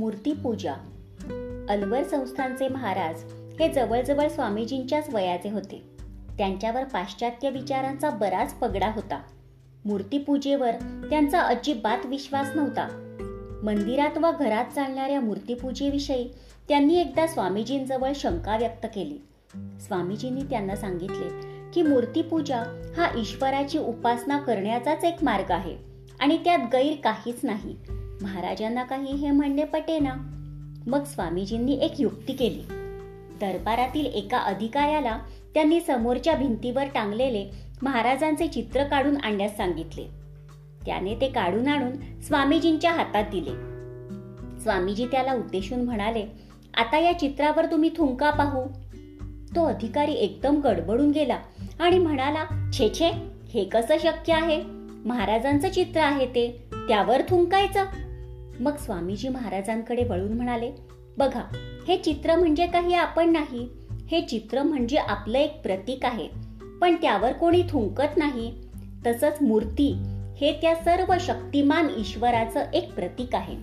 मूर्तीपूजा. अलवर संस्थानचे महाराज हे जवळजवळ स्वामीजींच्याच वयाचे होते. त्यांच्यावर पाश्चात्य विचारांचा बराच पगडा होता. मूर्तीपूजेवर त्यांचा अजिबात विश्वास नव्हता. मंदिरात व घरात चालणाऱ्या मूर्तीपूजेविषयी त्यांनी एकदा स्वामीजींजवळ शंका व्यक्त केली. स्वामीजींनी त्यांना सांगितले की मूर्तीपूजा हा ईश्वराची उपासना करण्याचाच एक मार्ग आहे आणि त्यात गैर काहीच नाही. महाराजांना काही हे म्हणणे पटेना मग स्वामीजींनी एक युक्ती केली. दरबारातील एका अधिकाऱ्याला त्यांनी समोरच्या भिंतीवर टांगलेले महाराजांचे चित्र काढून आणण्यास सांगितले. त्याने ते काढून आणून स्वामीजींच्या हातात दिले. स्वामीजी त्याला उद्देशून म्हणाले आता या चित्रावर तुम्ही थुंका पाहू. तो अधिकारी एकदम गडबडून गेला आणि म्हणाला छे छे हे कसं शक्य आहे? महाराजांचं चित्र आहे ते. त्यावर थुंकायचं. मग स्वामीजी महाराजांकडे वळून म्हणाले बघा हे चित्र म्हणजे काही आपण नाही. हे चित्र म्हणजे आपलं एक प्रतीक आहे. पण त्यावर कोणी थुंकत नाही. तसंच मूर्ती हे त्या सर्व शक्तिमान ईश्वराचं एक प्रतीक आहे.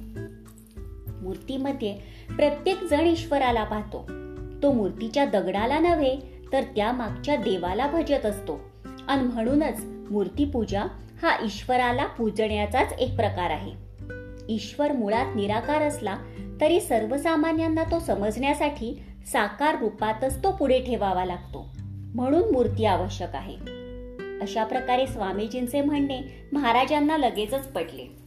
मूर्तीमध्ये प्रत्येक जण ईश्वराला पाहतो. तो मूर्तीच्या दगडाला नव्हे तर त्या मागच्या देवाला भजत असतो. आणि म्हणूनच मूर्तीपूजा हा ईश्वराला पूजण्याचाच एक प्रकार आहे. ईश्वर मुळात निराकार असला तरी सर्वसामान्यांना तो समजण्यासाठी साकार रूपातच तो पुढे ठेवावा लागतो. म्हणून मूर्ती आवश्यक आहे. अशा प्रकारे स्वामीजींचे म्हणणे महाराजांना लगेचच पटले.